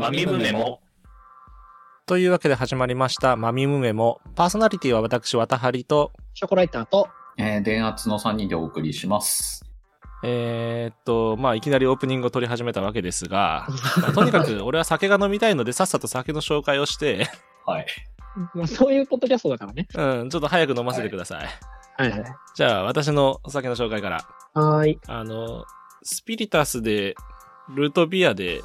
マミムメモ。というわけで始まりました、マミムメモ。パーソナリティは私、わたはりと、ショコライターと、えー、電圧の3人でお送りします。えーっと、まあ、いきなりオープニングを取り始めたわけですが、ま あとにかく俺は酒が飲みたいので、さっさと酒の紹介をして、はい。まあ、そういうポッドキャストだからね。うん、ちょっと早く飲ませてください。はいはい。じゃあ、私のお酒の紹介から。はーい。あの、スピリタスで、ルートビアで、ん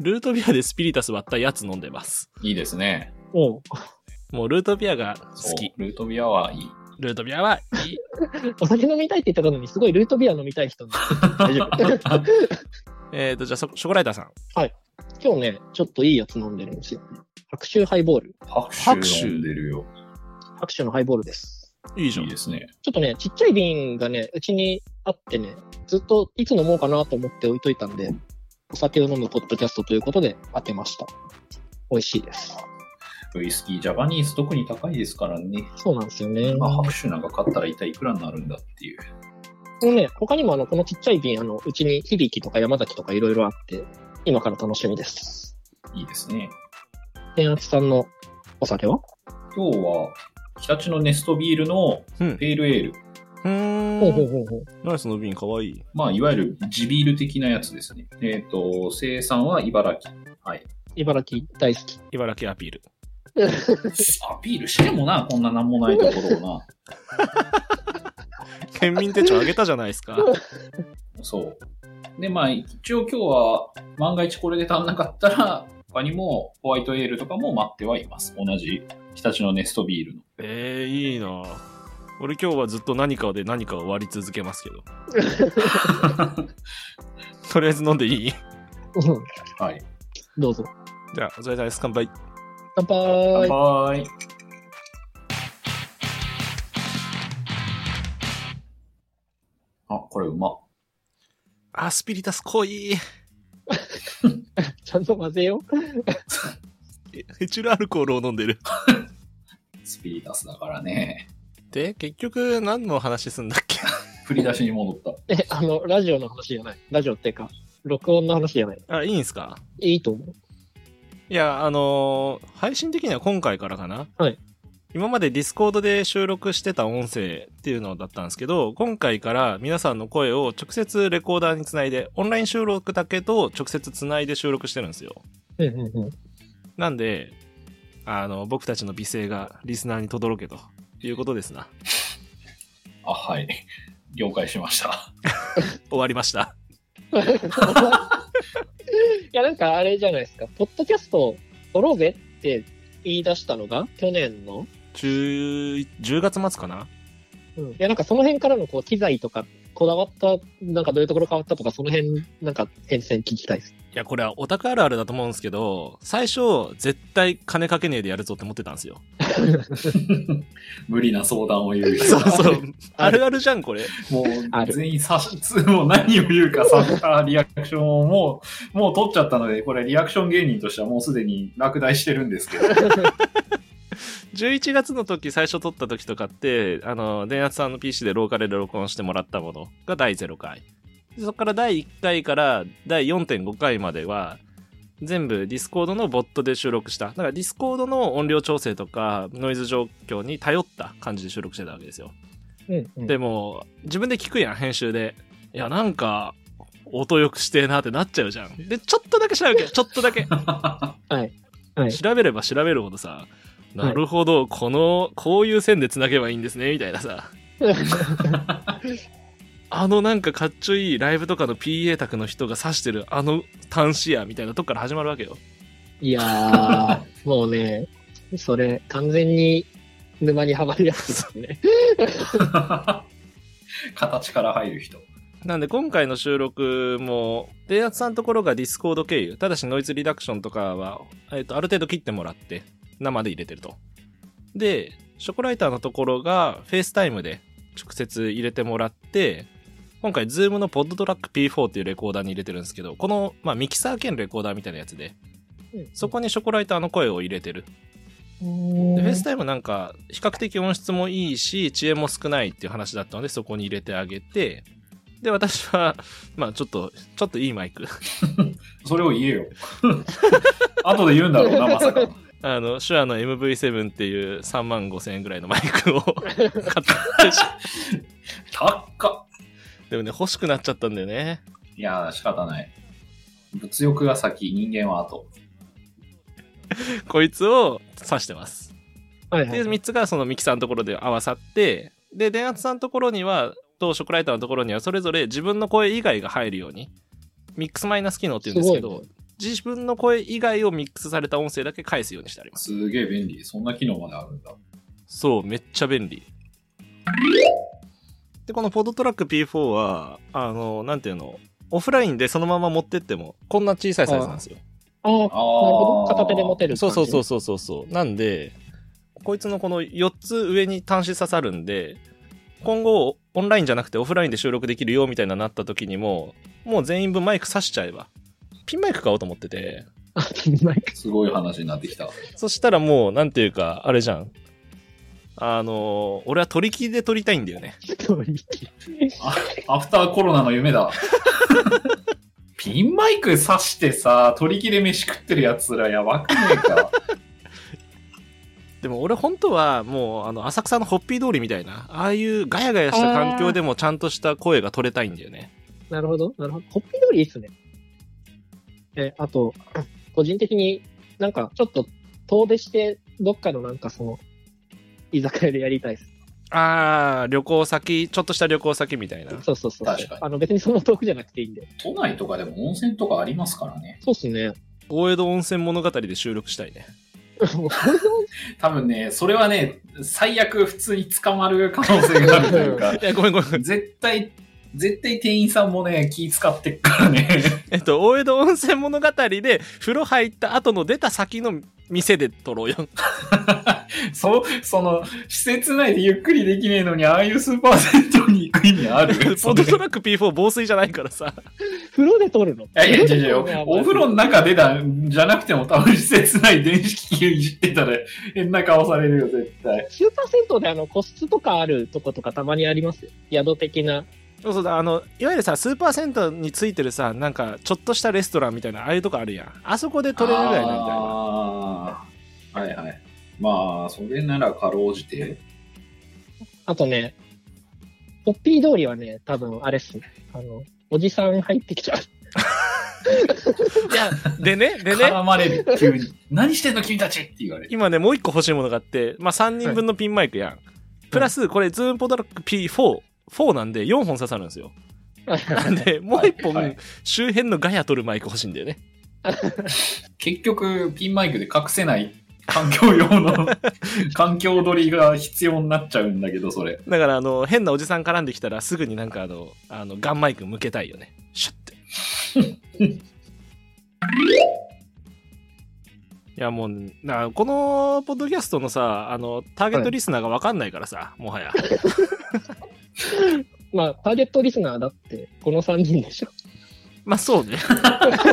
ルートビアでスピリタス割ったやつ飲んでます。いいですね。おうもうルートビアが好き。ルートビアはいい。ルートビアはいい。お酒飲みたいって言ったのに、すごいルートビア飲みたい人 大丈夫 えーっと、じゃあ、そショコライターさん。今日ね、ちょっといいやつ飲んでるんですよ。白州ハイボール。拍拍手手飲んでるよ。白州のハイボールです。いいじゃんいい。ですね。ちょっとね、ちっちゃい瓶がね、うちにあってね、ずっといつ飲もうかなと思って置いといたんで、お酒を飲むポッドキャストということで当てました。美味しいです。ウイスキー、ジャパニーズ特に高いですからね。そうなんですよね。まあ、拍手なんか買ったら一体いくらになるんだっていう。このね、他にもあの、このちっちゃい瓶、あの、うちに響きとか山崎とかいろいろあって、今から楽しみです。いいですね。天圧さんのお酒は？今日は、日立のネストビールのうん。ペールエール。うー。ほうほうんほうほう。何その瓶かわいい。まあ、いわゆる地ビール的なやつですね。えっ、と、生産は茨城。はい。茨城大好き。茨城アピール。アピールしてもな、こんななんもないところをな。県民手帳あげたじゃないですか。そう。で、まあ、一応今日は、万が一これで足んなかったら、他にもホワイトエールとかも待ってはいます。同じ、日立のネストビールの。えー、いいな俺今日はずっと何かで何かを割り続けますけど。とりあえず飲んでいい？うんはい。どうぞ。じゃあ、お疲れ様です。乾杯。乾杯。はーい。あ、これうま。あ、スピリタス濃い。ちゃんと混ぜよう。えエチルアルコールを飲んでる。スピリタスだからね。で、結局何の話すんだっけ？振り出しに戻った。え、あの、ラジオの話じゃない。ラジオっていうか、録音の話じゃない。あ、いいんすか？いいと思う。いや、あのー配信的には今回からかなはい。今までディスコードで収録してた音声っていうのだったんですけど、今回から皆さんの声を直接レコーダーにつないで、オンライン収録だけど直接つないで収録してるんですよ。うんうんうん。なんで、あの、僕たちの美声がリスナーに轟けということですな。あ、はい。了解しました。終わりました。いや、なんかあれじゃないですか。ポッドキャスト撮ろうぜって言い出したのが、去年の？10, 10月末かな？うん。いや、なんかその辺からのこう、機材とか、こだわった、なんかどういうところ変わったとか、その辺、なんか、変遷聞きたいです。いや、これはオタクあるあるだと思うんですけど、最初、絶対金かけねえでやるぞって思ってたんですよ。無理な相談を言う。そうそう。あるあるじゃん、これ。もあるう、全員さし、もう何を言うかさ、リアクションをもう、もう取っちゃったので、これリアクション芸人としてはもうすでに落第してるんですけど。11月の時、最初撮った時とかって、あの、電圧さんの PC でローカルで録音してもらったものが第0回。でそこから第1回から第4.5回までは、全部ディスコードのボットで収録した。だからディスコードの音量調整とかノイズ状況に頼った感じで収録してたわけですよ。うん、うん。でも、自分で聞くやん、編集で。いや、なんか、音良くしてえなってなっちゃうじゃん。で、ちょっとだけ調べるけど、ちょっとだけ。はい。はい。調べれば調べるほどさ、なるほど、この、こういう線で繋げばいいんですね、みたいなさ。あのなんかかっちょいいライブとかの PA 卓の人が指してるあの端子や、みたいなとこから始まるわけよ。いやー、もうね、それ、完全に沼にはまるやつですね。形から入る人。なんで今回の収録も、電圧さんのところがディスコード経由、ただしノイズリダクションとかは、えっ、と、ある程度切ってもらって、生で入れてると。で、ショコライターのところがフェイスタイムで直接入れてもらって、今回、ズームのポッドトラック P4 っていうレコーダーに入れてるんですけど、この、まあ、ミキサー兼レコーダーみたいなやつで、そこにショコライターの声を入れてる。でフェイスタイムなんか、比較的音質もいいし、遅延も少ないっていう話だったので、そこに入れてあげて、で、私は、まあちょっと、ちょっといいマイク。それを言えよ。後で言うんだろうな、まさか。あの、手話の MV7 っていう3万5千円ぐらいのマイクを 買ってし、高っ。でもね、欲しくなっちゃったんだよね。いやー、仕方ない。物欲が先、人間は後。こいつを挿してます。で、はいはい。3つがそのミキサーのところで合わさって、で、電圧さんのところには、とショコライターのところには、それぞれ自分の声以外が入るように、ミックスマイナス機能って言うんですけど、自分の声以外をミックスされた音声だけ返すようにしてあります。すげえ便利。そんな機能まであるんだ。そう、めっちゃ便利。で、このポッドトラック P4 は、あの、なんていうの、オフラインでそのまま持ってっても、こんな小さいサイズなんですよ。ああ、なるほど。片手で持てるそうそうそうう。そうそうそう。なんで、こいつのこの4つ上に端子刺さるんで、今後オンラインじゃなくてオフラインで収録できるよみたいななった時にも、もう全員分マイク挿しちゃえば。ピンマイク買おうと思ってて。あ、マイクすごい話になってきた。そしたらもう、なんていうか、あれじゃん。あの、俺は取り切りで撮りたいんだよね。取引。アフターコロナの夢だ。ピンマイク挿してさ、取り切れ飯食ってるやつらやばくねえか。でも俺本当はもう、あの、浅草のホッピー通りみたいな、ああいうガヤガヤした環境でもちゃんとした声が取れたいんだよね。なるほど。なるほど。ホッピー通りいいっすね。え、あと、個人的になんかちょっと遠出して、どっかのなんかその、居酒屋でやりたいです。あー、旅行先、ちょっとした旅行先みたいな。そうそうそう。確かにあの別にそんな遠くじゃなくていいんで。都内とかでも温泉とかありますからね。そうっすね。大江戸温泉物語で収録したいね。多分ね、それはね、最悪普通に捕まる可能性があるというか い、や、ごめんごめん。絶対、絶対店員さんもね、気使ってっからね。えっと、大江戸温泉物語で、風呂入った後の出た先の店で撮ろうよ。そう、その、施設内でゆっくりできねえのに、ああいうスーパー銭湯に行く意味ある？ポッドトラック P4 防水じゃないからさ。風呂で撮るの？いやいやいやいや、お風呂の中出たんじゃなくても多分施設内電子機器いじってたら変な顔されるよ、絶対。スーパー銭湯であの個室とかあるとことかたまにありますよ。宿的な。そうそうだ、あの、いわゆるさ、スーパーセンターについてるさ、なんか、ちょっとしたレストランみたいな、ああいうとこあるやん。あそこで撮れるぐらいなんだよ。ああ、はいはい。まあ、それならかろうじて。あとね、ホッピー通りはね、多分あれっすね。あの、おじさん入ってきちゃう。いや、でね、でね、絡まれる、急に。何してんの君たちって言われる。今ね、もう一個欲しいものがあって、まあ、3人分のピンマイクやん。プラス、これ、ズームポッドトラック P4、4なんで4本刺さるんですよ。なんで、もう一本、はいはい周辺のガヤ取るマイク欲しいんだよね。結局、ピンマイクで隠せない環境用の 環境取りが必要になっちゃうんだけど、それ。だから、あの、変なおじさん絡んできたら、すぐになんかあの、あの、ガンマイク向けたいよね。シュッて。いや、もう、なこのポッドキャストのさ、あの、ターゲットリスナーがわかんないからさ、もはや。まあ、ターゲットリスナーだって、この3人でしょ。まあ、そうね。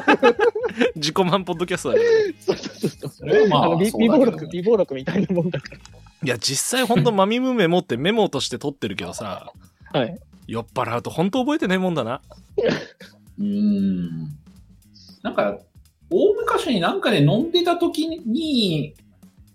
自己満ポッドキャストだけどね。そうそうそうそれはまああの、美そうだけどね美貌録、美貌録みたいなもんだかいや、実際ほんとマミムメモってメモとして取ってるけどさ、ら。はい。酔っ払うと本当覚えてないもんだな。うーん。なんか、大昔になんかで飲んでた時に、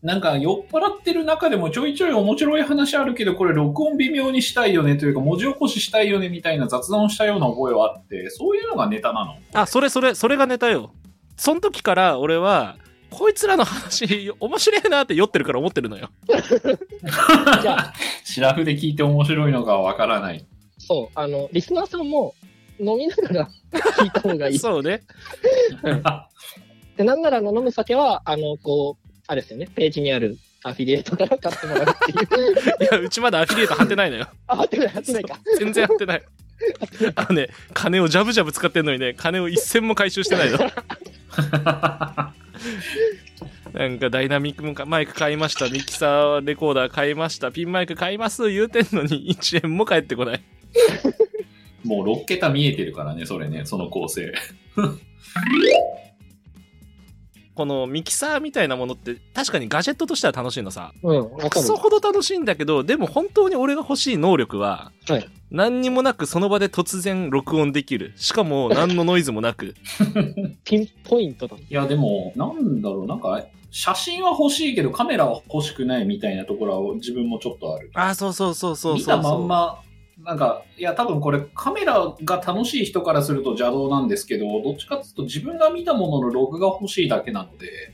なんか酔っ払ってる中でもちょいちょい面白い話あるけど、これ録音微妙にしたいよねというか、文字起こししたいよねみたいな雑談をしたような覚えはあって、そういうのがネタなのあ、それそれ、それがネタよ。その時から俺は、こいつらの話、面白いなって酔ってるから思ってるのよ。じゃあ、シラフで聞いて面白いのかわからない。そう、あの、リスナーさんも飲みながら聞いた方がいい。そうね。で、なんなら飲む酒は、あの、こう、あれですよね、ページにあるアフィリエイトから買ってもらうっていう。いや、うちまだアフィリエイト貼ってないのよ。あ、貼ってない、貼ってないか。全然貼ってない。あのね、金をジャブジャブ使ってんのにね、金を一銭も回収してないの。なんかダイナミックマイク買いました、ミキサーレコーダー買いました、ピンマイク買います言うてんのに1円も返ってこない。もう6桁見えてるからね、それね、その構成。このミキサーみたいなものって確かにガジェットとしては楽しいのさ。うん、わかる。クソほど楽しいんだけど、でも本当に俺が欲しい能力は、はい何にもなくその場で突然録音できる。しかも何のノイズもなく。ピンポイントだ。いや、でも、なんだろう、なんか、写真は欲しいけどカメラは欲しくないみたいなところは自分もちょっとある。あ、そうそうそうそうそう見たまんま、なんか、いや、多分これカメラが楽しい人からすると邪道なんですけど、どっちかっていうと自分が見たもののログが欲しいだけなので、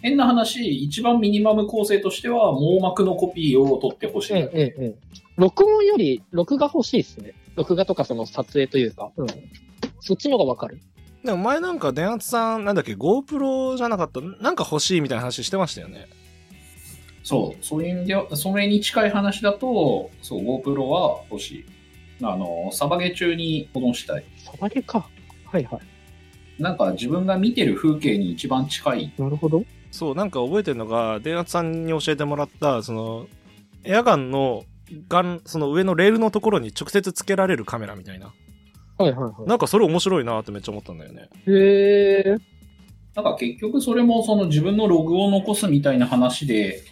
変な話、一番ミニマム構成としては網膜のコピーを取ってほしい。うんうんうん。録音より録画欲しいですね。録画とかその撮影というか。うん。そっちの方がわかる。でも前なんか電圧さん、なんだっけ、GoPro じゃなかった？なんか欲しいみたいな話してましたよね。そう、そういう意味では、それに近い話だと、そう、GoPro は欲しい。あの、サバゲ中に保存したい。サバゲか。はいはい。なんか自分が見てる風景に一番近い。なるほど。そう、なんか覚えてるのが、電圧さんに教えてもらった、その、エアガンの、ガン、その上のレールのところに直接つけられるカメラみたいな。はいはいはなんかそれ面白いなってめっちゃ思ったんだよね。い。へえ。なんか結局それもその自分のログを残すみたいな話で、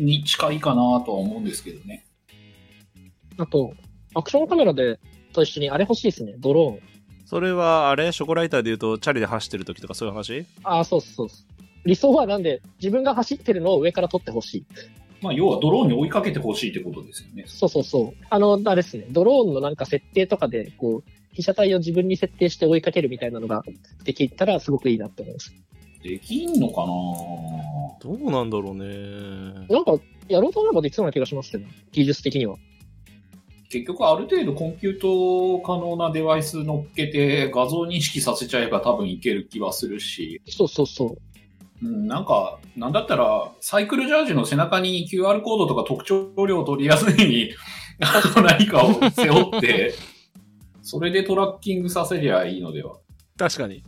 に近いかなとは思うんですけどね。あと、アクションカメラで、と一緒にあれ欲しいですね。ドローン。それは、あれショコライターで言うと、チャリで走ってる時とかそういう話？ああ、そうそう。理想はなんで、自分が走ってるのを上から撮ってほしい。まあ要はドローンに追いかけてほしいってことですよね。そうそうそう。あの、あれですね。ドローンのなんか設定とかで、こう、被写体を自分に設定して追いかけるみたいなのができたらすごくいいなって思います。できんのかな？どうなんだろうね。なんか、やろうと思えばできそうな気がしますけど、技術的には。結局ある程度コンピュート可能なデバイス乗っけて画像認識させちゃえば多分いける気はするし、そうそうそう。うん、なんか、なんだったら、サイクルジャージの背中に QR コードとか特徴量を取りやすいに、あの何かを背負って、それでトラッキングさせりゃいいのでは。確かに。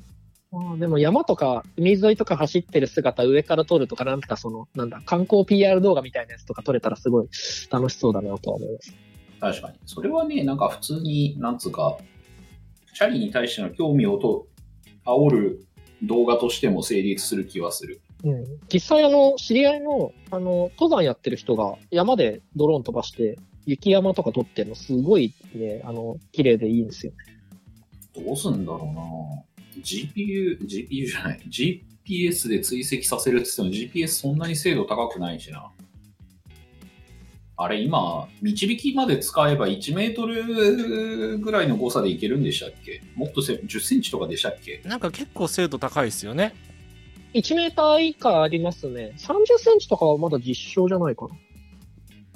でも山とか海沿いとか走ってる姿上から撮るとか、なんかその、なんだ、観光 PR 動画みたいなやつとか撮れたらすごい楽しそうだなとは思います。確かに。それはね、なんか普通に、なんつうか、チャリに対しての興味をと煽る動画としても成立する気はする。うん。実際あの、知り合いの、あの、登山やってる人が山でドローン飛ばして、雪山とか撮ってるのすごいね、あの、綺麗でいいんですよ。どうすんだろうな GPU、GPU じゃない。GPS で追跡させるって言っても GPS そんなに精度高くないしな。あれ今、導きまで使えば1メートルぐらいの誤差でいけるんでしたっけ？もっとせ10センチとかでしたっけ？なんか結構精度高いですよね。1メーター以下ありますね。30センチとかはまだ実証じゃないかな。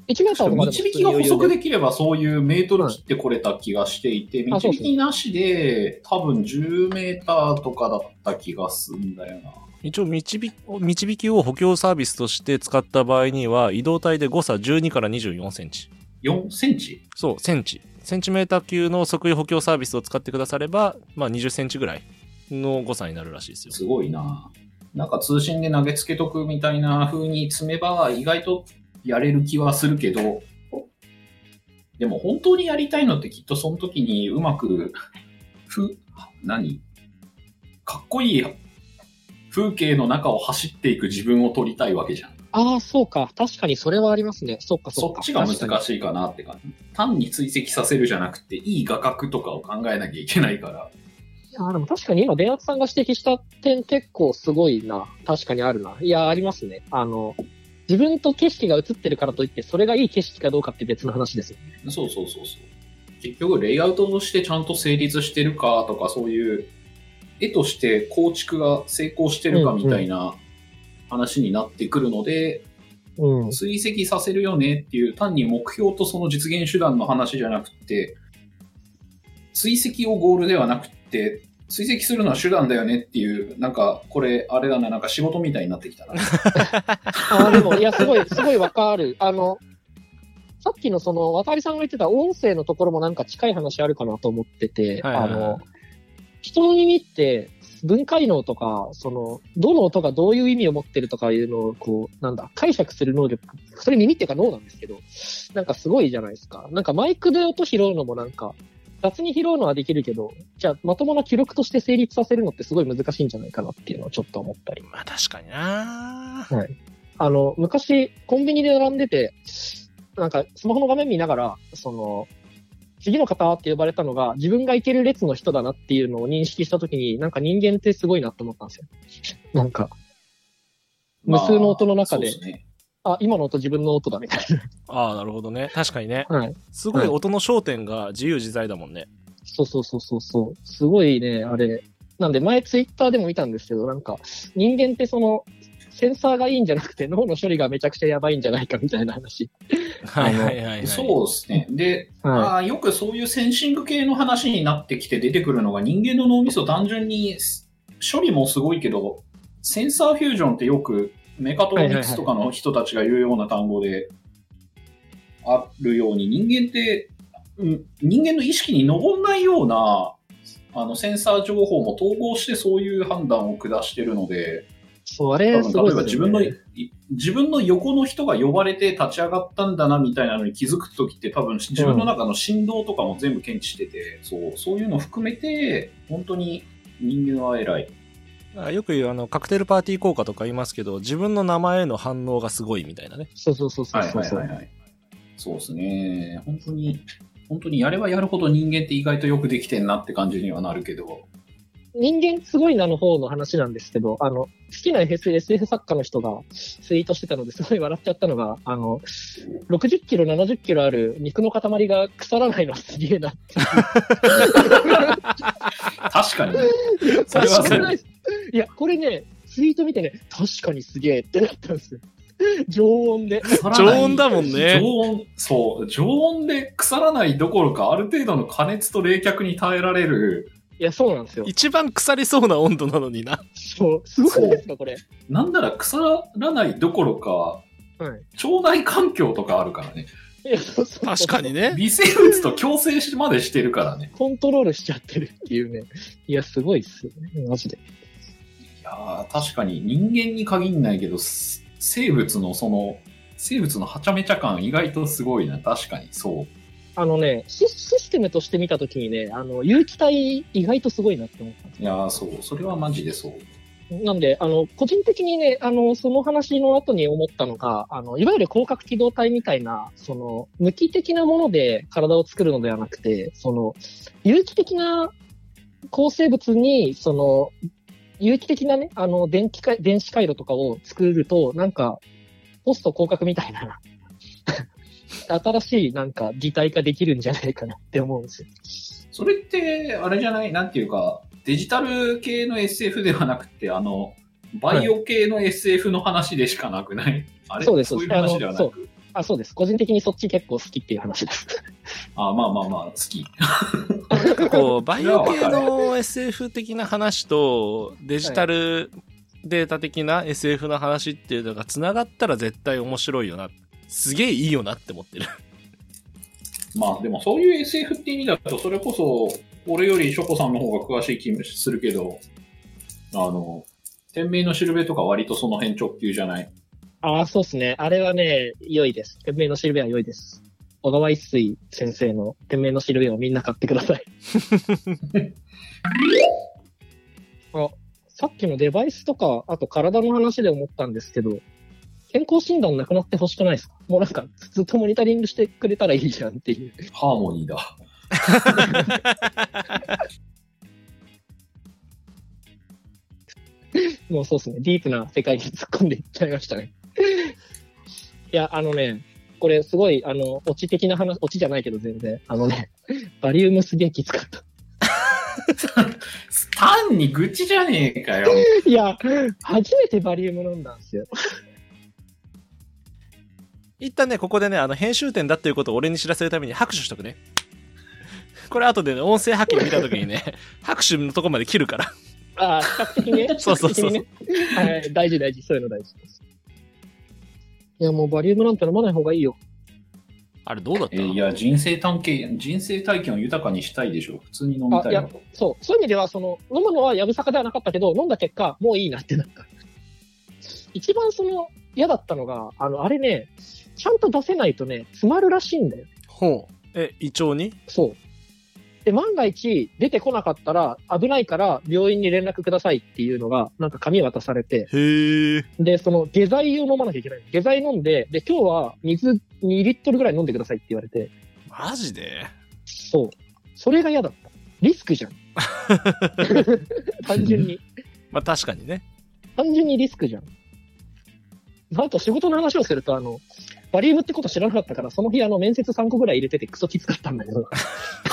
1メーターとかでも導きが補足で。できればそういうメートル切ってこれた気がしていて、うそう導きなしで多分10メーターとかだった気がするんだよな。一応導き、導きを補強サービスとして使った場合には、移動体で誤差12から24センチ。4センチ？そう、センチ。センチメーター級の測位補強サービスを使ってくだされば、まあ20センチぐらいの誤差になるらしいですよ。すごいな。なんか通信で投げつけとくみたいな風に積めば意外とやれる気はするけど、でも本当にやりたいのってきっとその時にうまく、ふ、何？かっこいい風景の中を走っていく自分を撮りたいわけじゃん。ああ、そうか。確かにそれはありますね。そっかそっか。そっちが難しいかなって感じ。単に追跡させるじゃなくて、いい画角とかを考えなきゃいけないから。あーでも確かに今、電圧さんが指摘した点結構すごいな。確かにあるな。いや、ありますね。あの、自分と景色が映ってるからといって、それがいい景色かどうかって別の話ですよ。そうそうそうそう。結局、レイアウトとしてちゃんと成立してるかとか、そういう、絵として構築が成功してるかみたいな話になってくるので、うん。追跡させるよねっていう、単に目標とその実現手段の話じゃなくて、追跡をゴールではなくて、追跡するのは手段だよねっていう、なんか、これ、あれだな、なんか仕事みたいになってきたな。ああ、でも、いや、すごい、すごいわかる。あの、さっきのその、渡りさんが言ってた音声のところもなんか近い話あるかなと思ってて、はいはいはいあの、人の耳って、分解能とか、その、どの音がどういう意味を持ってるとかいうのを、こう、なんだ、解釈する能力、それ耳っていうか脳なんですけど、なんかすごいじゃないですか。なんかマイクで音拾うのもなんか、雑に拾うのはできるけど、じゃあまともな記録として成立させるのってすごい難しいんじゃないかなっていうのをちょっと思ったり。まあ確かになあの、昔、コンビニで並んでて、なんか、スマホの画面見ながら、その、次の方って呼ばれたのが、自分がいける列の人だなっていうのを認識したときに、なんか人間ってすごいなって思ったんですよ。なんか、無数の音の中でまあ今の音自分の音だみたいああ、なるほどね。確かにね。な。はい。すごい音の焦点が自由自在だもんね。そうそうそうそうそう。すごいね、あれ。なんで前ツイッターでも見たんですけど、なんか、人間ってその、センサーがいいんじゃなくて脳の処理がめちゃくちゃやばいんじゃないかみたいな話。はいはいはい、はい。そうですね。で、はまあ、よくそういうセンシング系の話になってきて出てくるのが人間の脳みそ単純に処理もすごいけど、センサーフュージョンってよくメカトロニクスとかの人たちが言うような単語であるように人間って、うん人間の意識に上んないようなあのセンサー情報も統合してそういう判断を下してるので、い。そう、あれ、例えば自分の、自分の横の人が呼ばれて立ち上がったんだなみたいなのに気づくときって多分自分の中の振動とかも全部検知してて、そう、そういうのを含めて、本当に人間は偉い。あよく言うあの、カクテルパーティー効果とか言いますけど、自分の名前への反応がすごいみたいなね。そうそうそうそうはいそうそう。はいはいはい。そうですね。本当に、本当にやればやるほど人間って意外とよくできてんなって感じにはなるけど、人間すごいなの方の話なんですけど、あの、好きな SF 作家の人がツイートしてたのですごい笑っちゃったのが、あの、60キロ、70キロある肉の塊が腐らないのはすげえなって。確かに。それはそう確かに。いや、これね、ツイート見てね、確かにすげえってなったんですよ。常温で。常温だもんね常温、そう、常温で腐らないどころか、ある程度の加熱と冷却に耐えられる、いや、そうなんですよ。一番腐りそうな温度なのにな。そう、すごくないですか、これ。なんなら腐らないどころか、はい。腸内環境とかあるからね。確かにね。微生物と共生しまでしてるからね。コントロールしちゃってるっていうね。いや、すごいっすよね。マジで。いやー確かに人間に限んないけど、す生物のその、生物のはちゃめちゃ感意外とすごいな。確かに、そう。あのね、シシステムとして見たときにね、あの、有機体意外とすごいなって思ったんですいやーそう。それはマジでそう。なんで、あの、個人的にね、あの、その話の後に思ったのが、あの、いわゆる広角機動隊みたいな、その、無機的なもので体を作るのではなくて、その、有機的な構成物に、その、有機的なね、あの、電気回、電子回路とかを作ると、なんか、ポスト広角みたいな、新しいなんか擬態化できるんじゃないかなって思うんですよ。それって、あれじゃない？なんていうか、デジタル系の SF ではなくて、あの、バイオ系の SF の話でしかなくない、あれ？そうですそういう話ではなく？あ、そうです。個人的にそっち結構好きっていう話です。あまあまあまあ、好き。なんかこう、バイオ系の SF 的な話と、デジタルデータ的な SF の話っていうのが繋がったら絶対面白いよな。すげえいいよなって思ってる。まあでもそういう SF って意味だと、それこそ、俺よりショコさんの方が詳しい気もするけど、あの、天命のしるべとか割とその辺直球じゃない？ああ、そうですね。あれはね、良いです。天命のシルベは良いです。小川一水先生の天命のシルベをみんな買ってください。あ、さっきのデバイスとか、あと体の話で思ったんですけど、健康診断なくなってほしくないですか？もうなんか、ずっとモニタリングしてくれたらいいじゃんっていう。ハーモニーだ。もうそうですね。ディープな世界に突っ込んでいっちゃいましたね。いや、あのね、これすごい、あの、オチ的な話、オチじゃないけど全然。あのね、バリウムすげえきつかった。単に愚痴じゃねえかよ。いや、初めてバリウム飲んだんですよ。一旦ね、ここでね、あの、編集点だっていうことを俺に知らせるために拍手しとくね。これ後でね、音声波形見たときにね、拍手のとこまで切るから。ああ、比較的ね。そうそうそうはい、大事大事。そういうの大事です。いや、もうバリウムなんて飲まない方がいいよ。あれどうだったえーいや、人生探検、人生体験を豊かにしたいでしょ？普通に飲みあ、いやたいの。、そう。そういう意味では、その、飲むのはやぶさかではなかったけど、飲んだ結果、もういいなってなった。一番その、嫌だったのが、あの、あれね、ちゃんと出せないとね、詰まるらしいんだよ。ほう。え、胃腸に？そう。で、万が一出てこなかったら危ないから病院に連絡くださいっていうのが、なんか紙渡されて。で、その下剤を飲まなきゃいけない。下剤飲んで、で、今日は水2リットルぐらい飲んでくださいって言われて、マジで？そう。それが嫌だった。リスクじゃん。単純に。まあ確かにね。単純にリスクじゃん。あと仕事の話をすると、あの、バリウムってこと知らなかったから、その日あの面接3個ぐらい入れててクソきつかったんだけど。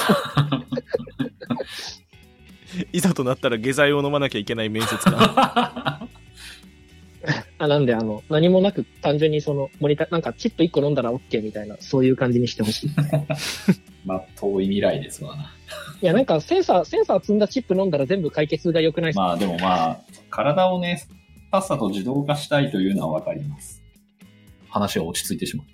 いざとなったら下剤を飲まなきゃいけない面接官。あなんで、あの、何もなく単純にその、モニター、なんかチップ1個飲んだら OK みたいな、そういう感じにしてほしい。まあ、遠い未来ですわな。いや、なんかセンサー、センサー積んだチップ飲んだら全部解決が良くないですか、まあでもまあ、体をね、さっさと自動化したいというのはわかります。話が落ち着いてしまった。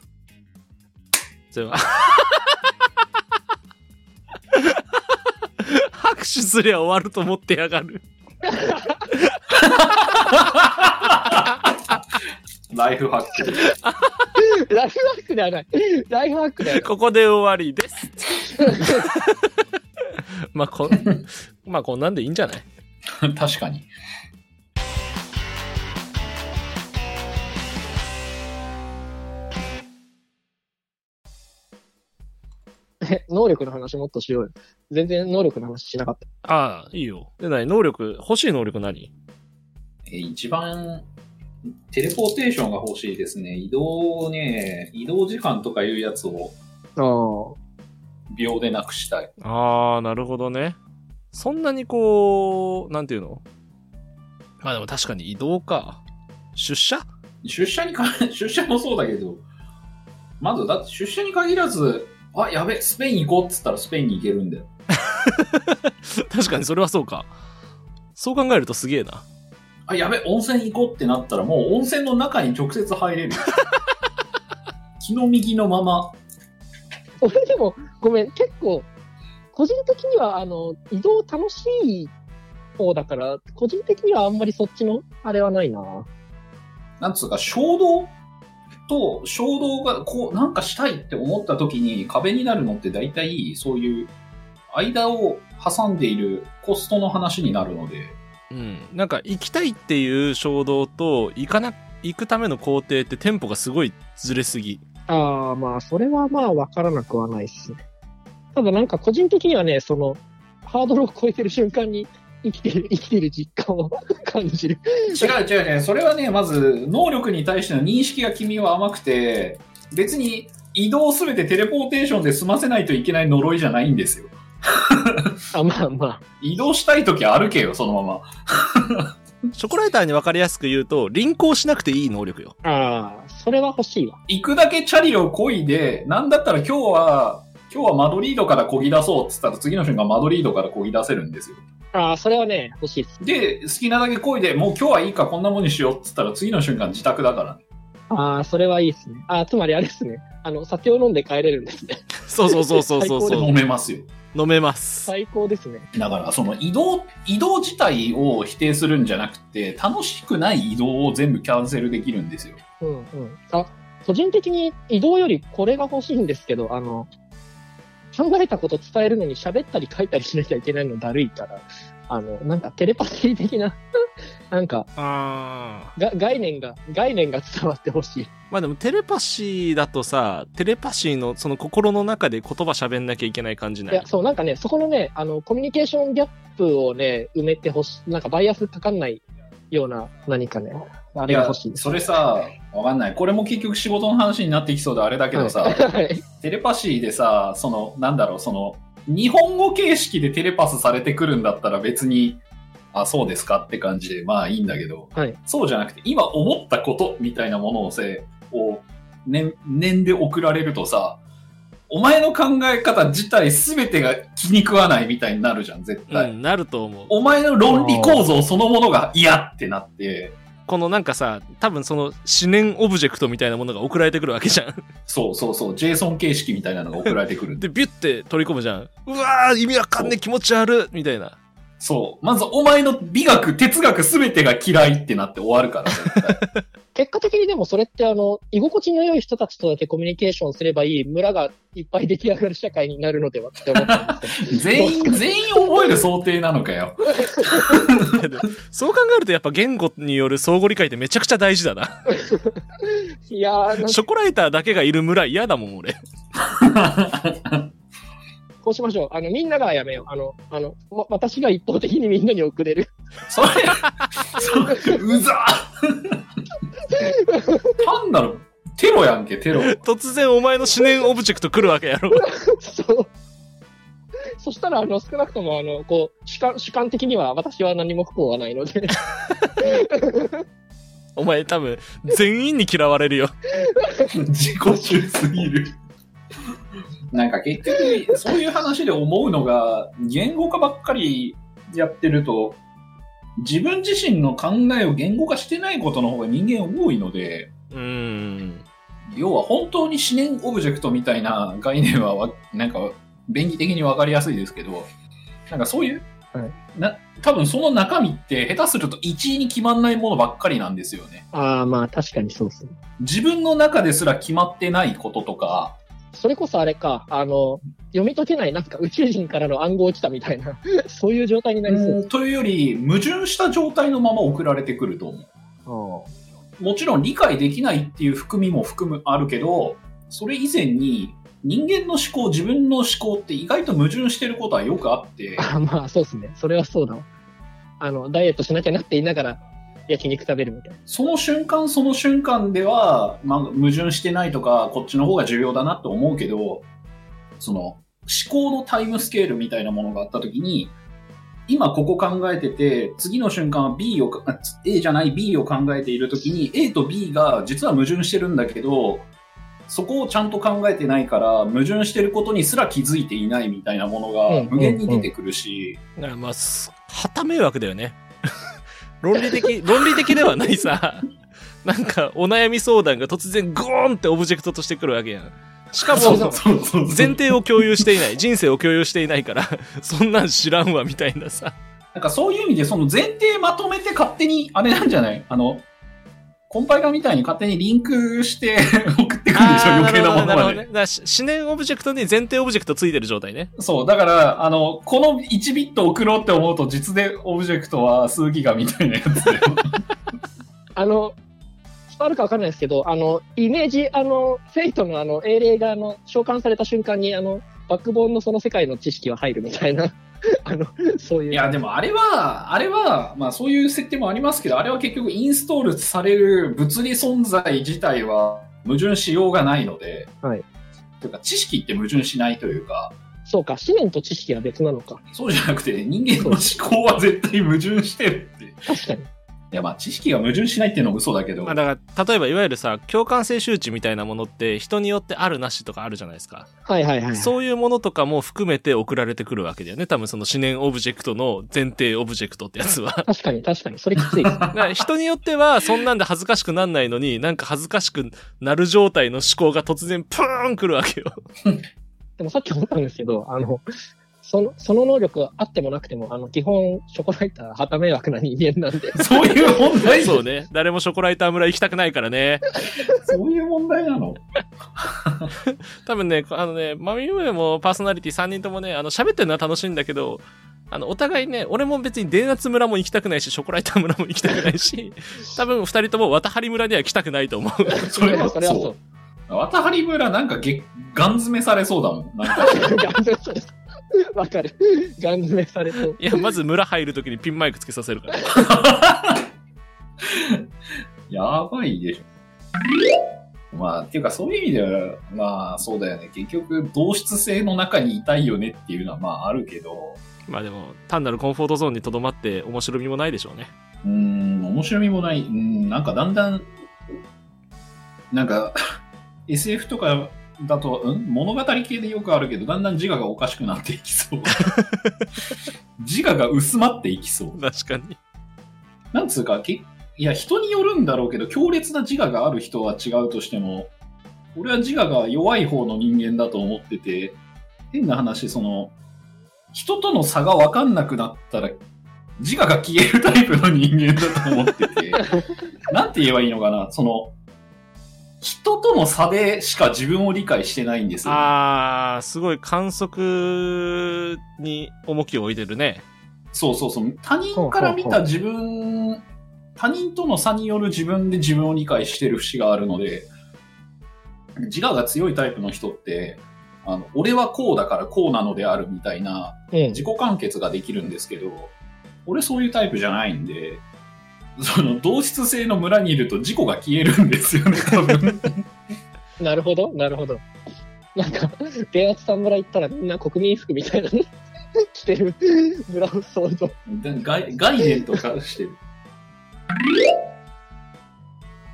それは拍手すりゃ終わると思ってやがる。ライフハックで。ライフハックではない。ライフハックではない。ここで終わりです。まあこん、まあこんなんでいいんじゃない？確かに。え 能力の話もっとしようよ。全然能力の話しなかった。ああ、いいよ。で、何？能力、欲しい能力何？え一番、テレポーテーションが欲しいですね。移動ね、移動時間とかいうやつをああ。秒でなくしたい。ああ、なるほどね。そんなにこう、なんていうの？まあでも確かに移動か。出社？出社にか、出社もそうだけど、まずだって出社に限らず、あ、やべ、スペイン行こうっつったらスペインに行けるんだよ。確かにそれはそうか。そう考えるとすげえな。あ、やべ、温泉行こうってなったらもう温泉の中に直接入れる。気の右のまま。俺でも、ごめん、結構、個人的には、あの、移動楽しい方だから、個人的にはあんまりそっちの、あれはないな。なんつうか、衝動と衝動がこう、なんかしたいって思った時に壁になるのって大体そういう間を挟んでいるコストの話になるので、うん。なんか行きたいっていう衝動と、行かな、行くための工程ってテンポがすごいずれすぎ。ああ、まあ、それはまあ、わからなくはないっすね。ただなんか個人的にはね、その、ハードルを超えてる瞬間に生きてる、生きてる実感を感じる。違う違う違う、それはね、まず能力に対しての認識が君は甘くて、別に移動すべてテレポーテーションで済ませないといけない呪いじゃないんですよ。あ、まあまあ。移動したい時歩けよ、そのまま。ショコライターに分かりやすく言うと、輪行しなくていい能力よ。ああ、それは欲しいわ。行くだけチャリを漕いで、なんだったら今日は、今日はマドリードから漕ぎ出そうっつったら次の瞬間マドリードから漕ぎ出せるんですよ。ああ、それはね、欲しいです。で、好きなだけ漕いで、もう今日はいいかこんなもんにしようっつったら次の瞬間自宅だからね。ああ、それはいいですね。ああ、つまりあれですね。あの、酒を飲んで帰れるんですね。そうそうそうそうそうそう。飲めますよ。飲めます。最高ですね。だから、その移動、移動自体を否定するんじゃなくて、楽しくない移動を全部キャンセルできるんですよ。うんうん。あ、個人的に移動よりこれが欲しいんですけど、あの、考えたこと伝えるのに喋ったり書いたりしなきゃいけないのだるいから、あの、なんかテレパシー的な、なんか、ああ。が概念が、概念が伝わってほしい。まあでもテレパシーだとさ、テレパシーのその心の中で言葉喋んなきゃいけない感じない？いや、そう、なんかね、そこのね、あの、コミュニケーションギャップをね、埋めてほしい、なんかバイアスかかんないような何かね、あれが欲しいです。それさ、わかんない。これも結局仕事の話になってきそうであれだけどさ、はい テレパシーでさ、その、なんだろう、その、日本語形式でテレパスされてくるんだったら別に、あ、そうですかって感じで、まあいいんだけど、はいそうじゃなくて、今思ったことみたいなものをせ、を、念、念で送られるとさ、お前の考え方自体全てが気に食わないみたいになるじゃん、絶対。うん、なると思う。お前の論理構造そのものが嫌ってなって、このなんかさ、多分その思念オブジェクトみたいなものが送られてくるわけじゃん。そうそうそう、ジェイソン形式みたいなのが送られてくるんで。で、ビュって取り込むじゃん。うわー、意味わかんねえ気持ち悪いみたいな。そう。まずお前の美学、哲学全てが嫌いってなって終わるから、絶対。結果的にでもそれってあの、居心地の良い人たちとだけコミュニケーションすればいい村がいっぱい出来上がる社会になるのではって思ったんですよ。全員、全員覚える想定なのかよ。そう考えるとやっぱ言語による相互理解ってめちゃくちゃ大事だな。いや ショコライターだけがいる村嫌だもん、俺。個こうしましょう。あの、みんながやめよう。あの、あの、わ私が一方的にみんなに送れる。それ、そうざ単なるテロやんけ、テロ。突然お前の思念オブジェクト来るわけやろ。そう。そしたら、あの、少なくとも、あの、こう、主観、主観的には私は何も不幸はないので。お前多分、全員に嫌われるよ。自己中すぎる。なんか結局、そういう話で思うのが、言語化ばっかりやってると、自分自身の考えを言語化してないことの方が人間多いので、うーん。要は本当に思念オブジェクトみたいな概念はわ、なんか、便宜的にわかりやすいですけど、なんかそういう、はいな、多分その中身って下手すると一位に決まんないものばっかりなんですよね。ああ、まあ、確かにそうですね。自分の中ですら決まってないこととか、それこそあれか、あの、読み解けないなんか宇宙人からの暗号来たみたいな、そういう状態になりそう。というより、矛盾した状態のまま送られてくると思う。もちろん理解できないっていう含みも含む、あるけど、それ以前に人間の思考、自分の思考って意外と矛盾してることはよくあって、あまあ、そうですね。それはそうだわ。あの、ダイエットしなきゃなって言いながら、焼肉食べるみたいな。その瞬間その瞬間では、まあ、矛盾してないとか、こっちの方が重要だなと思うけど、その、思考のタイムスケールみたいなものがあったときに、今ここ考えてて、次の瞬間は B を、あ A じゃない B を考えているときに、A と B が実は矛盾してるんだけど、そこをちゃんと考えてないから、矛盾してることにすら気づいていないみたいなものうんが無限に出てくるし、だからまあ、すはた迷惑だよね。論理的、論理的ではないさ、なんかお悩み相談が突然ゴーンってオブジェクトとしてくるわけやん。しかも、前提を共有していない、人生を共有していないから、そんなん知らんわみたいなさ。なんかそういう意味で、その前提まとめて勝手に、あれなんじゃない？あの、コンパイラーみたいに勝手にリンクして 送ってくるでしょ余計なものまで。ね。思念オブジェクトに前提オブジェクトついてる状態ね。そう、だから、あの、この1ビット送ろうって思うと、実でオブジェクトは数ギガみたいなやつで。あの、伝わるかわかんないですけど、あの、イメージ、あの、フェイトのあの、英霊があの、召喚された瞬間に、あの、バックボーンのその世界の知識は入るみたいな、あの、そういう。いや、でもあれは、あれは、まあそういう設定もありますけど、あれは結局インストールされる物理存在自体は矛盾しようがないので、はい。というか、知識って矛盾しないというか、そうか、思念と知識は別なのか。そうじゃなくて、人間の思考は絶対矛盾してるって。確かに。いや、まあ、知識が矛盾しないっていうのは嘘だけど、まあだから、例えばいわゆるさ、共感性周知みたいなものって人によってあるなしとかあるじゃないですか。はいはいはい。そういうものとかも含めて送られてくるわけだよね。多分その思念オブジェクトの前提オブジェクトってやつは。確かに確かに。それきついです。だから人によってはそんなんで恥ずかしくなんないのに、なんか恥ずかしくなる状態の思考が突然プーン来るわけよ。でもさっき思ったんですけど、あの、その、その能力あってもなくても、あの、基本、ショコライター、はた迷惑な人間なんで。そういう問題？そうね。誰もショコライター村行きたくないからね。そういう問題なの？多分ね、あのね、マミムーもパーソナリティ3人ともね、あの、喋ってるのは楽しいんだけど、あの、お互いね、俺も別に電圧村も行きたくないし、ショコライター村も行きたくないし、多分二人とも渡張村には来たくないと思う。それはそれはそそうう。渡張村なんかげガン詰めされそうだもん。なんかガン詰めされ わかる。ガン詰めされそう。いや、まず村入るときにピンマイクつけさせるから。やばいでしょ。まあ、っていうかそういう意味では、まあそうだよね。結局、同質性の中にいたいよねっていうのはまああるけど、まあでも、単なるコンフォートゾーンにとどまって面白みもないでしょうね。うーん、面白みもない。うん、なんかだんだん、なんか、SF とかだと、うん？物語系でよくあるけど、だんだん自我がおかしくなっていきそう。自我が薄まっていきそう。確かに。なんつうか、けいや、人によるんだろうけど、強烈な自我がある人は違うとしても、俺は自我が弱い方の人間だと思ってて、変な話、その、人との差が分かんなくなったら、自我が消えるタイプの人間だと思ってて、なんて言えばいいのかな、その、人との差でしか自分を理解してないんですよ。あー、すごい観測に重きを置いてるね。そうそうそう。他人から見た自分、他人との差による自分で自分を理解してる節があるので、自我が強いタイプの人って、あの、俺はこうだからこうなのであるみたいなうん自己完結ができるんですけど、俺そういうタイプじゃないんで、その同質性の村にいると事故が消えるんですよね、多分。なるほど、なるほど。なんか、電圧さん村行ったらみんな国民服みたいなの 着てる村を想像。概概念とかしてる。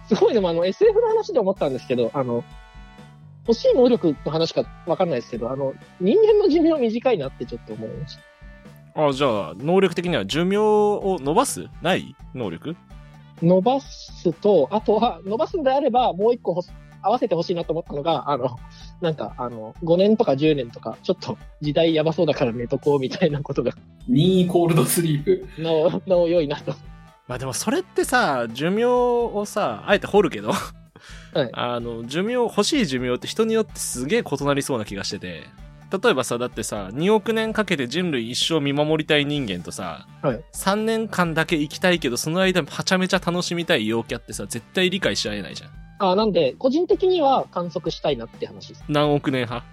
すごいでもあの SF の話で思ったんですけど、あの、欲しい能力の話かわかんないですけど、あの、人間の寿命短いなってちょっと思いました。あ、じゃあ、能力的には寿命を伸ばす？ない？能力？伸ばすと、あとは、伸ばすんであれば、もう一個ほ合わせてほしいなと思ったのが、あの、なんか、あの、5年とか10年とか、ちょっと時代やばそうだから寝とこうみたいなことが、任意コールドスリープ。なお、なお良いなと。まあでもそれってさ、寿命をさ、あえて掘るけど、はい。あの、寿命、欲しい寿命って人によってすげえ異なりそうな気がしてて、例えばさ、だってさ、2億年かけて人類一生見守りたい人間とさ、はい3年間だけ生きたいけど、その間はちゃめちゃ楽しみたい陽キャってさ、絶対理解し合えないじゃん。あなんで、個人的には観測したいなって話です。何億年派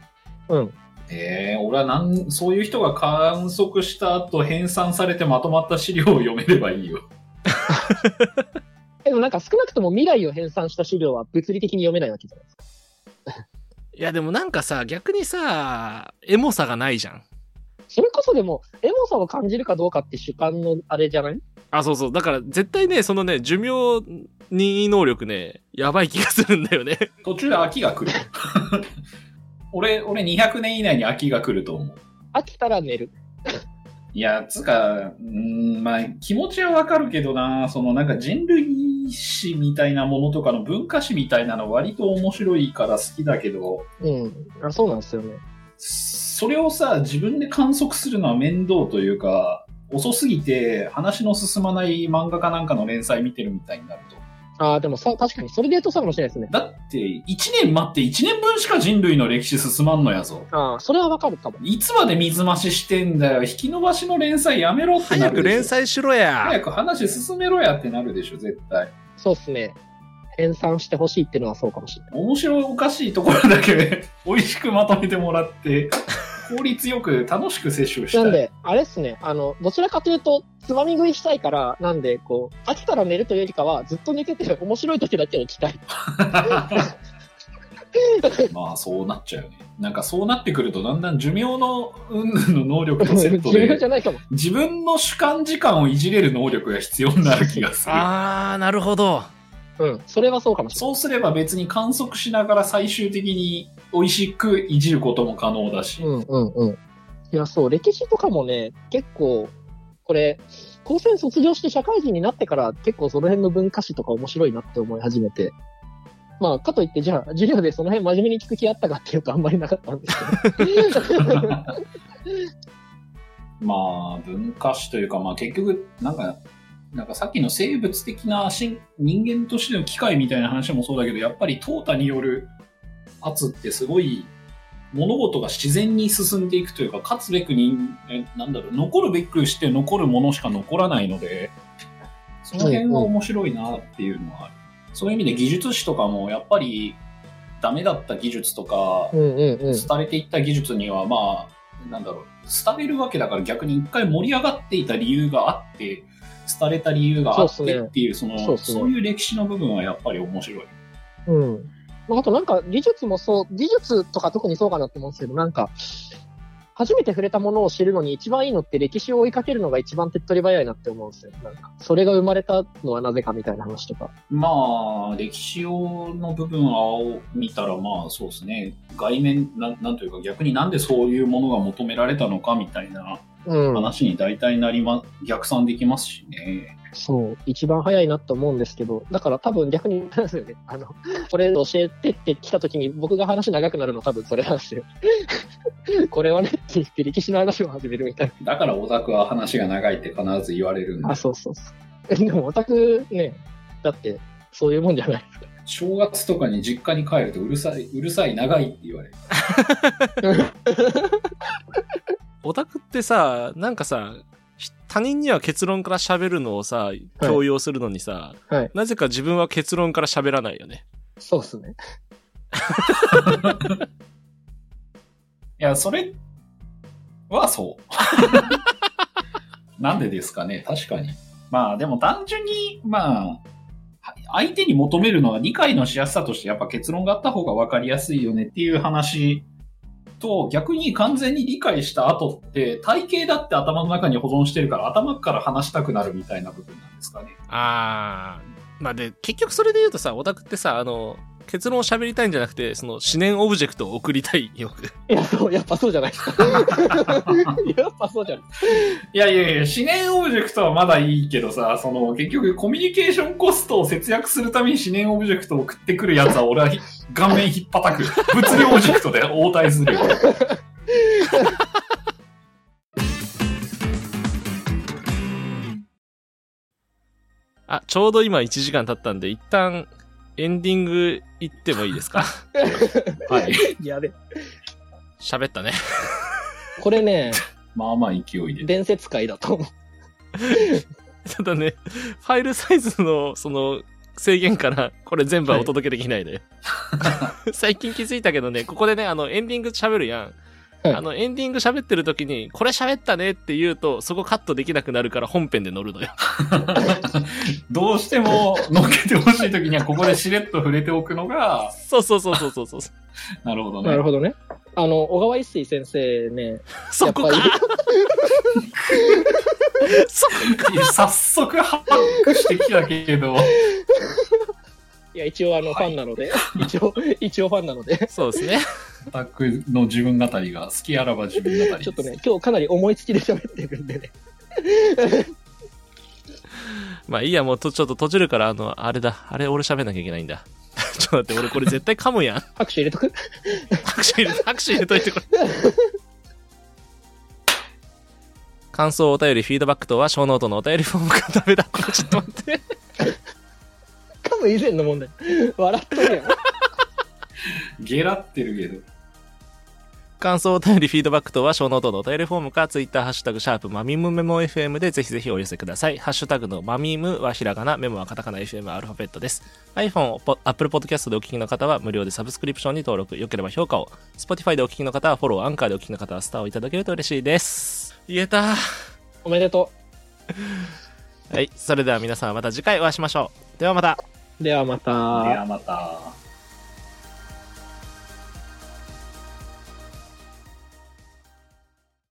うん。ええ俺はなん、そういう人が観測した後編纂されてまとまった資料を読めればいいよ。でもなんか少なくとも未来を編纂した資料は物理的に読めないわけじゃないですか。いやでもなんかさ、逆にさ、エモさがないじゃん。それこそでも、エモさを感じるかどうかって主観のあれじゃない？あ、そうそう。だから絶対ね、そのね、寿命任意能力ね、やばい気がするんだよね。途中で秋が来る。俺、俺200年以内に秋が来ると思う。飽きたら寝る。いや、つうか、うーん、まあ、気持ちはわかるけどな、そのなんか人類史みたいなものとかの文化史みたいなの割と面白いから好きだけど、うん。あそうなんですよね。それをさ、自分で観測するのは面倒というか、遅すぎて話の進まない漫画かなんかの連載見てるみたいになると。ああ、でもさ、確かに、それで言うとそうかもしれないですね。だって、1年待って1年分しか人類の歴史進まんのやぞ。ああ、それはわかるかも。いつまで水増ししてんだよ。引き伸ばしの連載やめろってな早くるでしょ。連載しろや。早く話進めろやってなるでしょ、絶対。そうっすね。編纂してほしいっていうのはそうかもしれない。面白いおかしいところだけ 美味しくまとめてもらって、効率よく楽しく摂取したい。なんで、あれっすね、あの、どちらかというと、つまみ食いしたいから、なんで、こう、飽きたら寝るというよりかは、ずっと寝てて、面白い時だけ起きたい。まあそうなっちゃうよね。なんかそうなってくるとだんだん寿命の云々の能力とセット自分じでゃないかも。自分の主観時間をいじれる能力が必要になる気がする。あー、なるほど。うん。それはそうかもしれそうすれば別に観測しながら最終的に美味しくいじることも可能だし。ない。うんうんうん。いや、そう、歴史とかもね、結構、これ、高専卒業して社会人になってから結構その辺の文化史とか面白いなって思い始めて。まあ、かといって、じゃあ、授業でその辺真面目に聞く気あったかっていうとあんまりなかったんですけど。まあ文化史というかまあ結局なんかなんかさっきの生物的なし人間としての機械みたいな話もそうだけどやっぱり淘汰による圧ってすごい物事が自然に進んでいくというか勝つべくにえなんだろう残るべくして残るものしか残らないのでその辺は面白いなっていうのはある、そういう意味で技術史とかもやっぱりダメだった技術とか。廃れていった技術には、まあ、なんだろう、廃れるわけだから逆に一回盛り上がっていた理由があって、廃れた理由があってっていう、その、そうそういう歴史の部分はやっぱり面白い。うん。まああとなんか技術もそう、技術とか特にそうかなと思うんですけど、なんか、初めて触れたものを知るのに一番いいのって歴史を追いかけるのが一番手っ取り早いなって思うんですよ。なんか、それが生まれたのはなぜかみたいな話とか。まあ、歴史をの部分を見たら、まあそうですね、外面な、なんというか逆になんでそういうものが求められたのかみたいなうん。話に大体なりま、逆算できますしね。そう。一番早いなと思うんですけど、だから多分逆に、なんですよね。あの、これ教えてって来た時に僕が話長くなるの多分それなんですよ。これはねって言って歴史の話を始めるみたいだからオタクは話が長いって必ず言われるんでな。あ、、そうそうそう。でもオタクね、だってそういうもんじゃないですか。正月とかに実家に帰るとうるさい、うるさい長いって言われる。オタクってさ、なんかさ、ひ他人には結論から喋るのをさ、強要するのにさ、はいなぜか自分は結論から喋らないよね。そうっすね。や、それはそう。なんでですかね確かに。まあでも単純に、まあ、相手に求めるのは理解のしやすさとしてやっぱ結論があった方が分かりやすいよねっていう話と、逆に完全に理解した後って体型だって頭の中に保存してるから頭から話したくなるみたいな部分なんですかね。あー。まあで、結局それで言うとさ、オタクってさ、あの、結論を喋りたいんじゃなくて、その思念オブジェクトを送りたいよく。いや、そう、やっぱそうじゃないですか。やっぱそうじゃない。いやいやいや、思念オブジェクトはまだいいけどさ、その結局コミュニケーションコストを節約するために思念オブジェクトを送ってくるやつは俺はひ顔面引っ叩く。物理オブジェクトで応対するよ。あ、ちょうど今1時間経ったんで、一旦エンディング行ってもいいですか？はい。やべ。喋ったね。これね、まあまあ勢いで。伝説界だと思う。ただね、ファイルサイズの、その、制限から、これ全部はお届けできないで。最近気づいたけどね、ここでね、あの、エンディング喋るやん。はいあの、エンディング喋ってる時に、これ喋ったねって言うと、そこカットできなくなるから本編で乗るのよ。どうしても乗っけてほしいときにはここでしれっと触れておくのが、そうそうそうそうそうそう。なるほどね。なるほどね。あの、小川一水先生ね、そこか そこ早速発覚してきたけど、いや、一応あの、ファンなので、一応、一応ファンなので、そうですね。オタクの自分語りが好きあらば自分語り。ちょっとね、今日かなり思いつきで喋ってるんでね。まあいいや、もうとちょっと閉じるから、あの、あれだ。あれ俺喋んなきゃいけないんだ。ちょっと待って、俺これ絶対噛むやん。拍手入れとく？拍手入れ、拍手入れといてこれ。感想、お便り、フィードバック等は、ショーノートのお便りフォームからダメだ。これちょっと待って。噛む以前の問題。笑っとるやん。ゲラってるけど。感想、お便り、フィードバック等は、ショーノートのお便りフォームか、ツイッター、ハッシュタグ、シャープ、マミムメモ FM でぜひぜひお寄せください。ハッシュタグのマミムはひらがな、メモはカタカナ、FM はアルファベットです。iPhone、ポ Apple Podcast でお聞きの方は無料でサブスクリプションに登録、良ければ評価を。Spotify でお聞きの方はフォロー、アンカーでお聞きの方はスターをいただけると嬉しいです。言えた。おめでとはい。それでは皆さんまた次回お会いしましょう。ではまた。う。ではまた。ではまた。